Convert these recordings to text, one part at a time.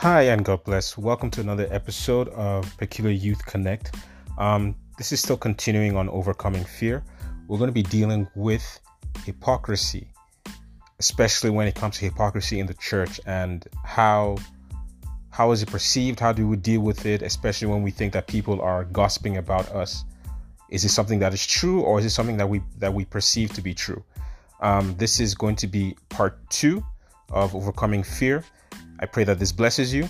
Hi, and God bless. Welcome to another episode of Peculiar Youth Connect. Um, this is still continuing on overcoming fear. We're going to be dealing with hypocrisy, especially when it comes to hypocrisy in the church and how how is it perceived? How do we deal with it, especially when we think that people are gossiping about us? Is it something that is true, or is it something that we that we perceive to be true? Um, this is going to be part two of overcoming fear. I pray that this blesses you.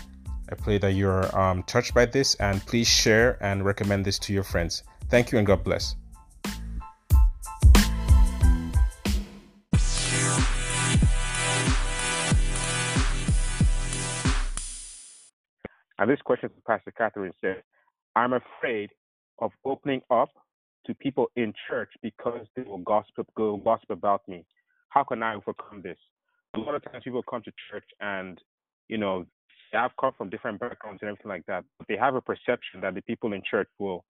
I pray that you're um, touched by this, and please share and recommend this to your friends. Thank you, and God bless. And this question to Pastor Catherine says, I'm afraid of opening up to people in church because they will gossip, go gossip about me. How can I overcome this? A lot of times people come to church and, you know, they have come from different backgrounds and everything like that, but they have a perception that the people in church will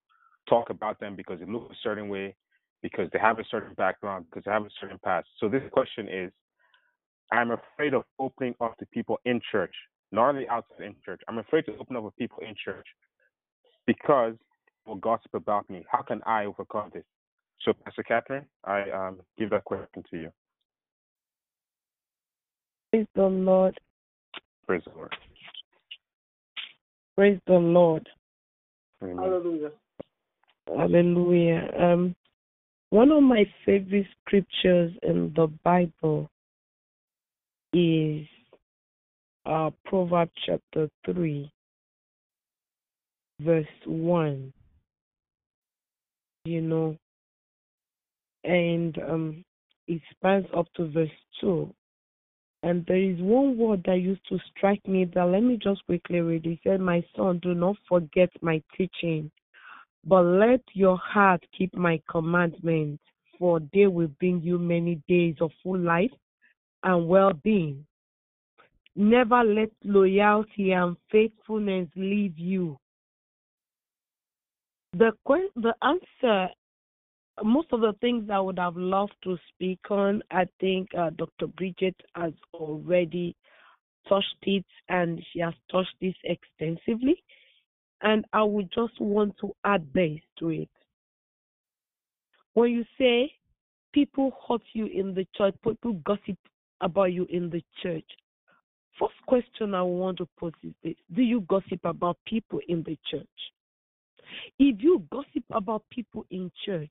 talk about them because they look a certain way, because they have a certain background, because they have a certain past. So this question is, I'm afraid of opening up to people in church, not only outside in church. I'm afraid to open up with people in church because will gossip about me. How can I overcome this? So, Pastor Catherine, I um, give that question to you. Praise the Lord. Praise the Lord. Praise the Lord. Amen. Hallelujah. Hallelujah. Um, one of my favorite scriptures in the Bible is uh, Proverbs chapter 3, verse 1. You know, and um, it spans up to verse 2. And there is one word that used to strike me that let me just quickly read. It said, My son, do not forget my teaching, but let your heart keep my commandments, for they will bring you many days of full life and well being. Never let loyalty and faithfulness leave you. The que- the answer most of the things I would have loved to speak on, I think uh, Dr. Bridget has already touched it and she has touched this extensively. And I would just want to add this to it. When you say people hurt you in the church, people gossip about you in the church, first question I want to pose is this Do you gossip about people in the church? If you gossip about people in church,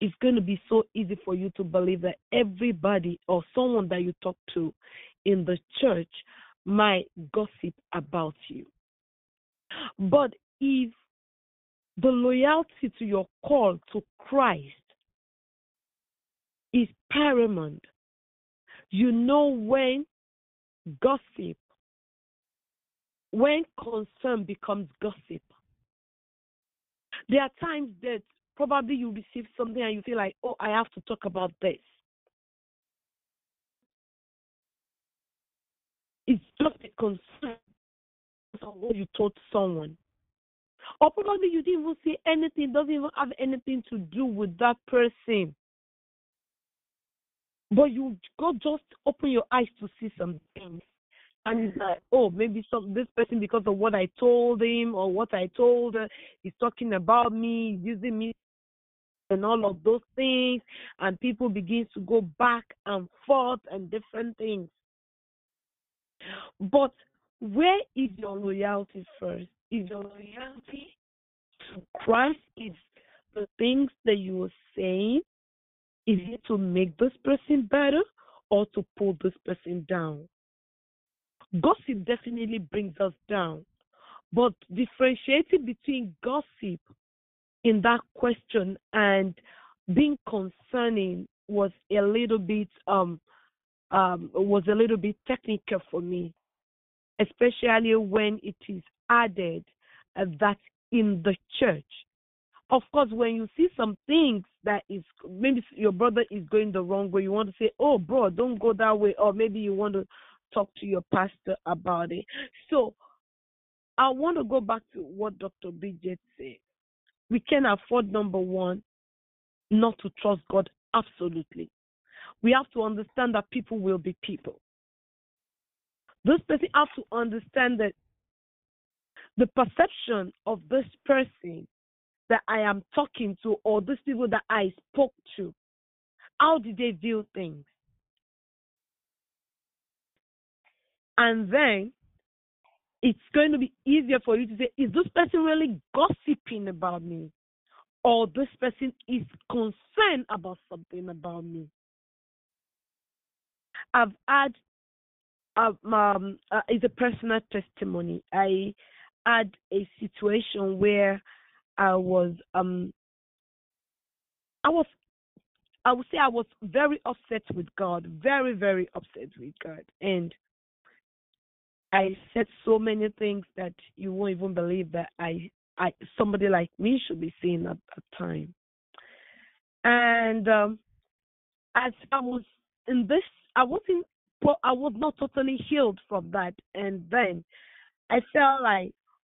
it's going to be so easy for you to believe that everybody or someone that you talk to in the church might gossip about you. But if the loyalty to your call to Christ is paramount, you know when gossip, when concern becomes gossip. There are times that probably you receive something and you feel like, oh, I have to talk about this. It's just a concern of what you told someone. Or probably you didn't even say anything, doesn't even have anything to do with that person. But you go just open your eyes to see some things. And it's like, oh, maybe some this person because of what I told him or what I told her, he's talking about me, using me and all of those things and people begin to go back and forth and different things. But where is your loyalty first? Is your loyalty to christ? Is the things that you are saying is it to make this person better or to pull this person down? Gossip definitely brings us down but differentiating between gossip in that question and being concerning was a little bit um um was a little bit technical for me especially when it is added uh, that in the church. Of course when you see some things that is maybe your brother is going the wrong way you want to say oh bro don't go that way or maybe you want to talk to your pastor about it. So i want to go back to what dr bridget said we can afford number one not to trust god absolutely we have to understand that people will be people this person have to understand that the perception of this person that I am talking to or these people that I spoke to, how did they view things? And then it's going to be easier for you to say, is this person really gossiping about me? Or this person is concerned about something about me? I've had um, um uh, it's a personal testimony. I had a situation where I was um I was I would say I was very upset with God, very very upset with God, and I said so many things that you won't even believe that I I somebody like me should be saying at that time. And um, as I was in this, I wasn't I was not totally healed from that, and then I felt like,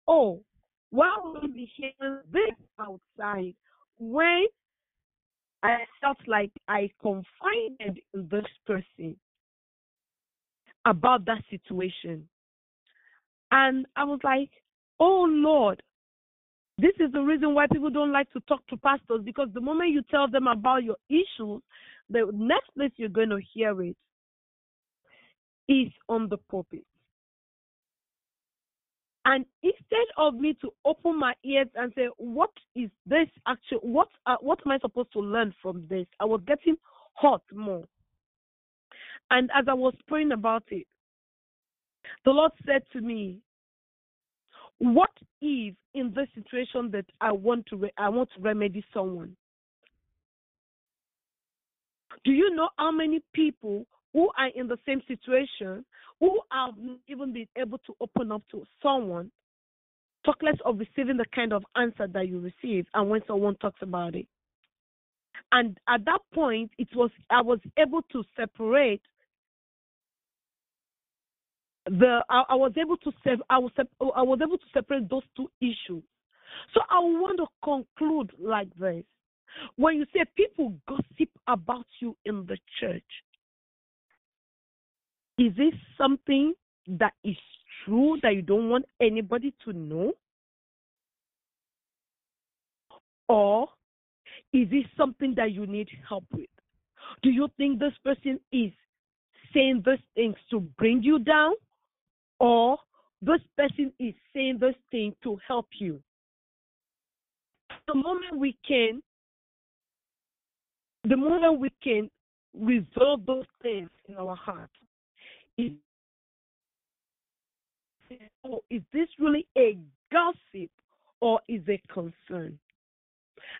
oh, why would we be hearing this outside when I felt like I confided in this person about that situation? And I was like, oh Lord, this is the reason why people don't like to talk to pastors because the moment you tell them about your issues, the next place you're going to hear it is on the pulpit. And instead of me to open my ears and say, "What is this actually? What uh, what am I supposed to learn from this?" I was getting hot more. And as I was praying about it, the Lord said to me, "What if in this situation that I want to re- I want to remedy someone? Do you know how many people who are in the same situation, who have even been able to open up to someone, talk less of receiving the kind of answer that you receive, and when someone talks about it. And at that point, it was I was able to separate the I, I was able to save I was I was able to separate those two issues. So I want to conclude like this. When you say people gossip about you in the church, is it something that is true that you don't want anybody to know? Or is it something that you need help with? Do you think this person is saying these things to bring you down? Or this person is saying this thing to help you? The moment we can, the moment we can resolve those things in our heart, is, oh, is this really a gossip or is a concern?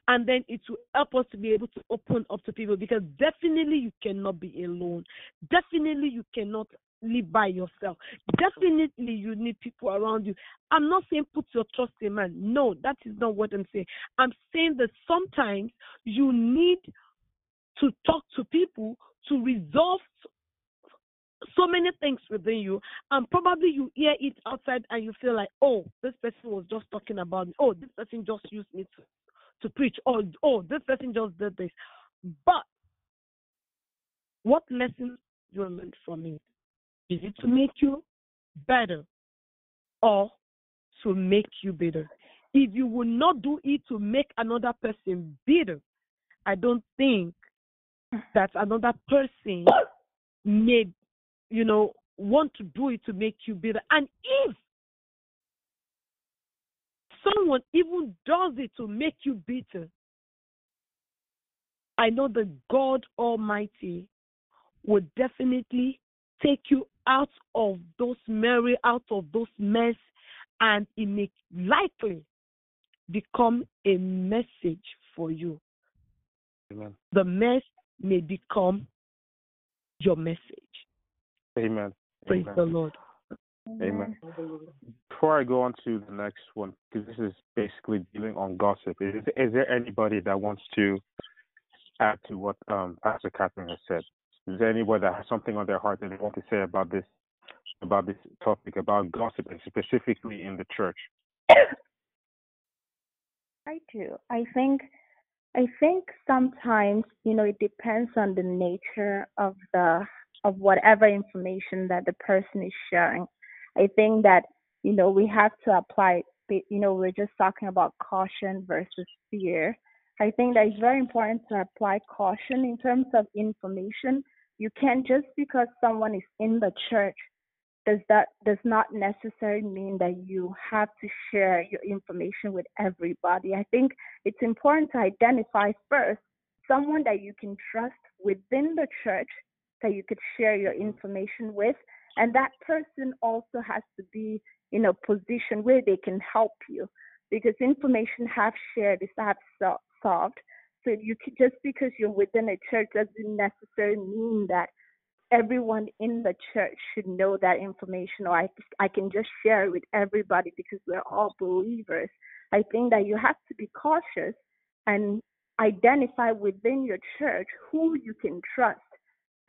And then it will help us to be able to open up to people because definitely you cannot be alone. Definitely you cannot live by yourself. Definitely you need people around you. I'm not saying put your trust in man. No, that is not what I'm saying. I'm saying that sometimes you need to talk to people to resolve so many things within you, and probably you hear it outside and you feel like, oh, this person was just talking about me. Oh, this person just used me to, to preach. Oh, oh, this person just did this. But what lesson you learned from it? Is it to make you better or to make you bitter? If you will not do it to make another person bitter, I don't think that another person may you know, want to do it to make you bitter. And if someone even does it to make you bitter, I know that God Almighty will definitely take you out of those merry, out of those mess, and it may likely become a message for you. Amen. The mess may become your message. Amen. Praise Amen. the Lord. Amen. Before I go on to the next one, because this is basically dealing on gossip, is, is there anybody that wants to add to what um, Pastor Catherine has said? Is there anybody that has something on their heart that they want to say about this, about this topic, about gossip, and specifically in the church? I do. I think I think sometimes, you know, it depends on the nature of the of whatever information that the person is sharing. I think that, you know, we have to apply you know, we're just talking about caution versus fear. I think that it's very important to apply caution in terms of information. You can't just because someone is in the church does that does not necessarily mean that you have to share your information with everybody. I think it's important to identify first someone that you can trust within the church that you could share your information with and that person also has to be in a position where they can help you because information have shared is have solved so you can, just because you're within a church doesn't necessarily mean that everyone in the church should know that information or I, I can just share it with everybody because we're all believers. I think that you have to be cautious and identify within your church who you can trust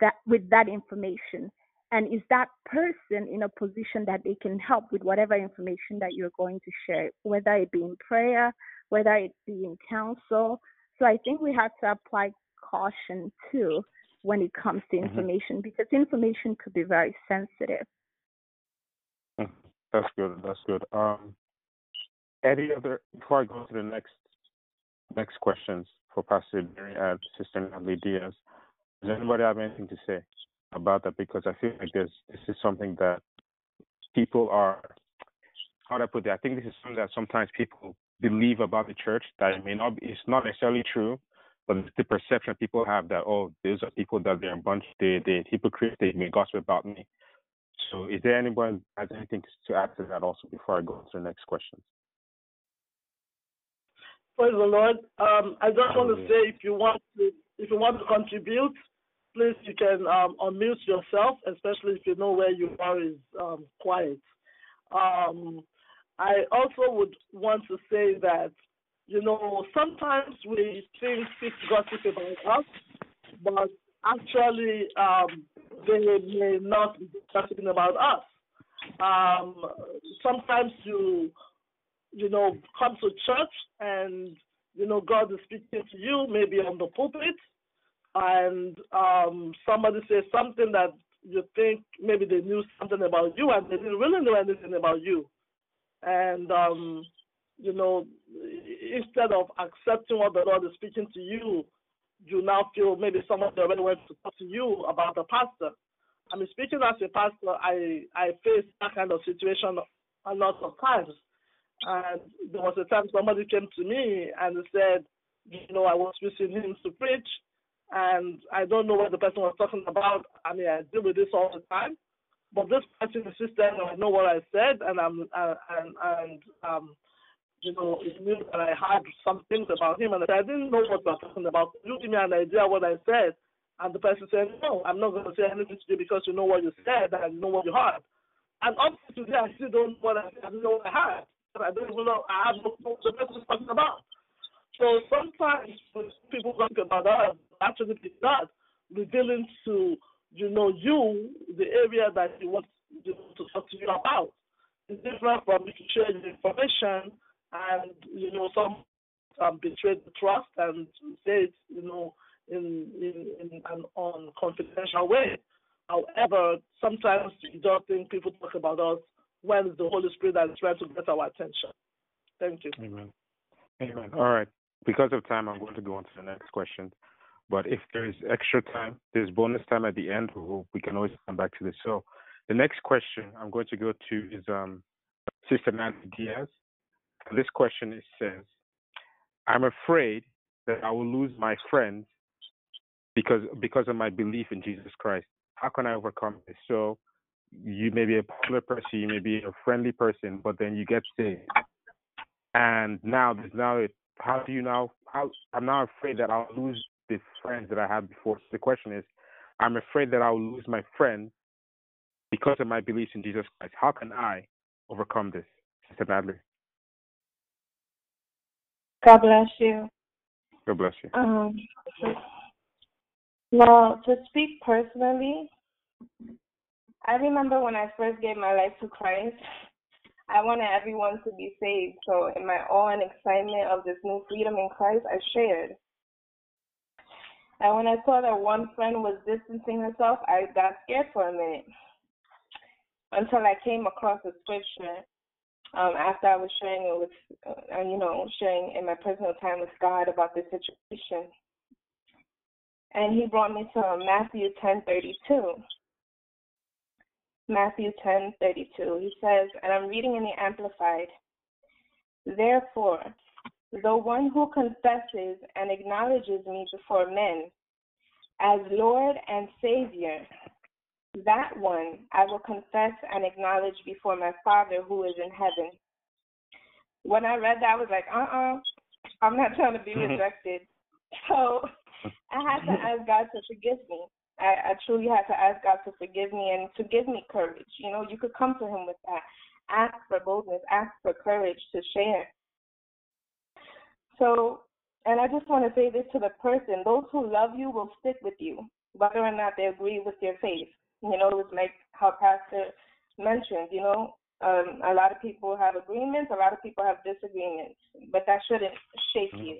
that with that information and is that person in a position that they can help with whatever information that you're going to share whether it be in prayer whether it be in counsel so i think we have to apply caution too when it comes to mm-hmm. information mm-hmm. because information could be very sensitive. Mm, that's good. That's good. Um, any other before I go to the next next questions for Pastor Mary and Sister Natalie Diaz, does anybody have anything to say about that? Because I feel like this this is something that people are how do I put it? I think this is something that sometimes people believe about the church that it may not be, it's not necessarily true, but the perception people have that oh, these are people that they're a bunch, they they hypocrites, they may gossip about me. So, is there anyone has anything to add to that also before I go to the next question? Praise the Lord. Um, I just want to say, if you want to, if you want to contribute, please you can um, unmute yourself, especially if you know where you are is um, quiet. Um, I also would want to say that you know, sometimes we think people gossip about us, but actually um, they may not be gossiping about us. Um, sometimes you, you know, come to church and you know God is speaking to you, maybe on the pulpit, and um, somebody says something that you think maybe they knew something about you and they didn't really know anything about you, and um, you know, instead of accepting what the Lord is speaking to you, you now feel maybe someone already went to talk to you about the pastor. I mean, speaking as a pastor, I I faced that kind of situation a lot of times. And there was a time somebody came to me and said, you know, I was using him to preach, and I don't know what the person was talking about. I mean, I deal with this all the time, but this person insisted I know what I said, and I'm uh, and and um, you know, it knew that I had some things about him, and I, said, I didn't know what we're talking about. You give me an idea what I said, and the person said, No, I'm not going to say anything to you because you know what you said and you know what you heard. And up to today, I still don't know what I, I don't know what I heard. I don't even know. I have no clue what the person is talking about. So sometimes when people talk about us, actually it's not revealing to you know you the area that you want to talk to you about. It's different from if you share information and you know some um, betrayed the trust and say it, you know, in in, in an unconfidential way. However, sometimes we don't think people talk about us when it's the Holy Spirit that is trying to get our attention. Thank you. Amen. Amen. All right. Because of time, I'm going to go on to the next question. But if there is extra time, there's bonus time at the end. We can always come back to this. So the next question I'm going to go to is um, Sister Nancy Diaz. This question is says, I'm afraid that I will lose my friends because because of my belief in Jesus Christ. How can I overcome this? So you may be a popular person, you may be a friendly person, but then you get saved. And now there's now a, how do you now how I'm now afraid that I'll lose the friends that I had before. So the question is, I'm afraid that I'll lose my friends because of my beliefs in Jesus Christ. How can I overcome this, Sister Natalie? God bless you. God bless you. Um, well, to speak personally, I remember when I first gave my life to Christ, I wanted everyone to be saved. So, in my awe and excitement of this new freedom in Christ, I shared. And when I saw that one friend was distancing herself, I got scared for a minute until I came across a scripture um, after I was sharing it with, uh, you know, sharing in my personal time with God about this situation. And he brought me to Matthew 10:32. Matthew 10:32. He says, and I'm reading in the Amplified. Therefore, the one who confesses and acknowledges me before men as Lord and Savior, that one I will confess and acknowledge before my Father who is in heaven. When I read that, I was like, uh uh-uh, uh, i am not trying to be mm-hmm. rejected. So I had to ask God to forgive me. I, I truly had to ask God to forgive me and to give me courage. You know, you could come to Him with that. Ask for boldness, ask for courage to share. So, and I just want to say this to the person those who love you will stick with you, whether or not they agree with your faith. You know, it's like how Pastor mentioned, you know, um, a lot of people have agreements, a lot of people have disagreements, but that shouldn't shake mm-hmm. you.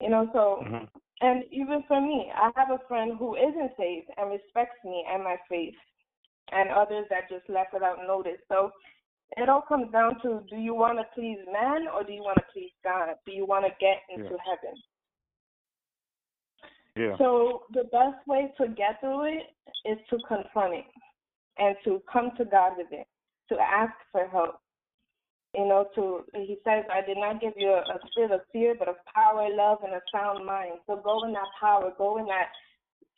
You know, so mm-hmm. And even for me, I have a friend who isn't saved and respects me and my faith, and others that just left without notice. So it all comes down to do you want to please man or do you want to please God? Do you want to get into yeah. heaven? Yeah. So the best way to get through it is to confront it and to come to God with it, to ask for help, you know, to he says, I did not give you a, a spirit of fear, but of power, love, and a sound mind. So go in that power, go in that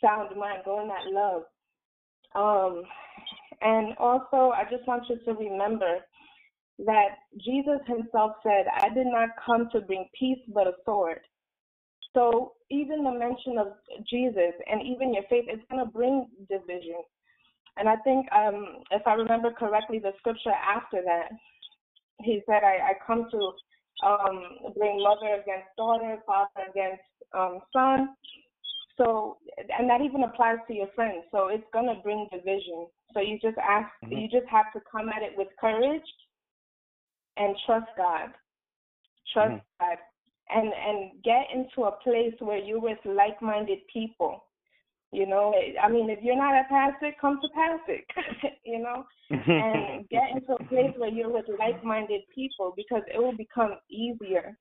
sound mind, go in that love. Um, and also, I just want you to remember that Jesus himself said, I did not come to bring peace but a sword. So even the mention of Jesus and even your faith is going to bring division. And I think, um, if I remember correctly, the scripture after that he said, I, I come to um, bring mother against daughter, father against um, son. So, and that even applies to your friends. So it's going to bring division. So you just ask, mm-hmm. you just have to come at it with courage and trust God. Trust mm-hmm. God. And, and get into a place where you're with like minded people you know, I mean, if you're not a pastor, come to pastor. you know, and get into a place where you're with like-minded people because it will become easier,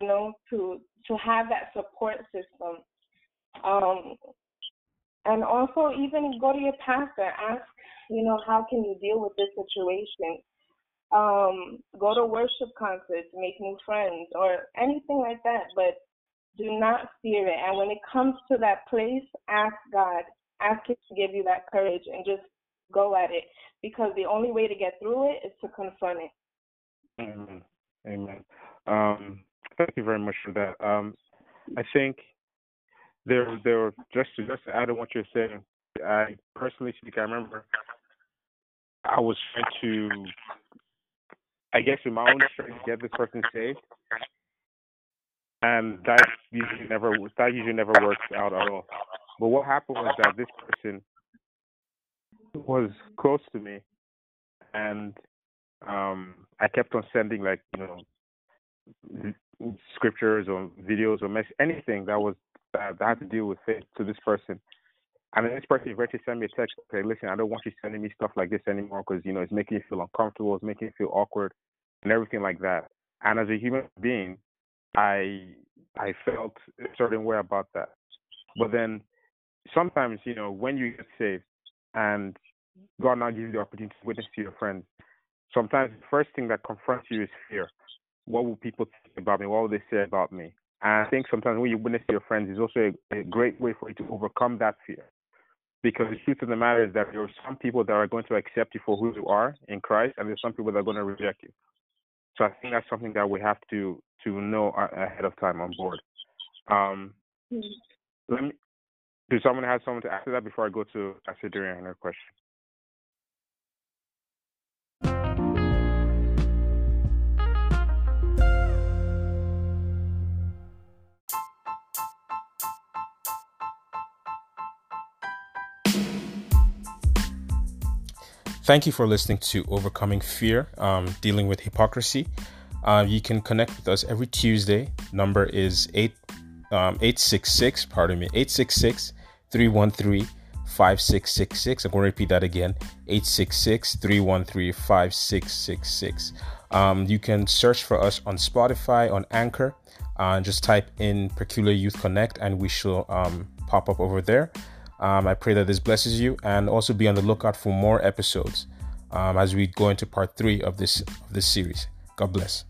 you know, to to have that support system. Um, and also even go to your pastor, ask, you know, how can you deal with this situation? Um, go to worship concerts, make new friends, or anything like that. But do not fear it. And when it comes to that place, ask God, ask Him to give you that courage and just go at it because the only way to get through it is to confront it. Amen. Amen. Um, thank you very much for that. Um, I think there, there, just to just to add on what you're saying, I personally speak, I remember I was trying to, I guess, in my own strength, get this person saved, and that usually never that usually never works out at all. But what happened was that this person was close to me, and um, I kept on sending like you know scriptures or videos or mess- anything that was that had to deal with it to this person. And then this person eventually sent me a text. Okay, listen, I don't want you sending me stuff like this anymore because you know it's making you feel uncomfortable, it's making you feel awkward, and everything like that. And as a human being, I I felt a certain way about that. But then sometimes, you know, when you get saved and God now gives you the opportunity to witness to your friends, sometimes the first thing that confronts you is fear. What will people think about me? What will they say about me? And I think sometimes when you witness to your friends is also a, a great way for you to overcome that fear. Because the truth of the matter is that there are some people that are going to accept you for who you are in Christ, and there's some people that are going to reject you. So I think that's something that we have to to know ahead of time on board. Um, mm-hmm. Let me. Does someone have someone to answer that before I go to answer during her question? Thank you for listening to Overcoming Fear, um, Dealing with Hypocrisy. Uh, you can connect with us every Tuesday. Number is 8 um, 866, pardon me, 866 313 5666. I'm going to repeat that again 866 313 5666. Um, you can search for us on Spotify, on Anchor, uh, just type in Peculiar Youth Connect, and we shall um, pop up over there. Um, I pray that this blesses you, and also be on the lookout for more episodes um, as we go into part three of this of this series. God bless.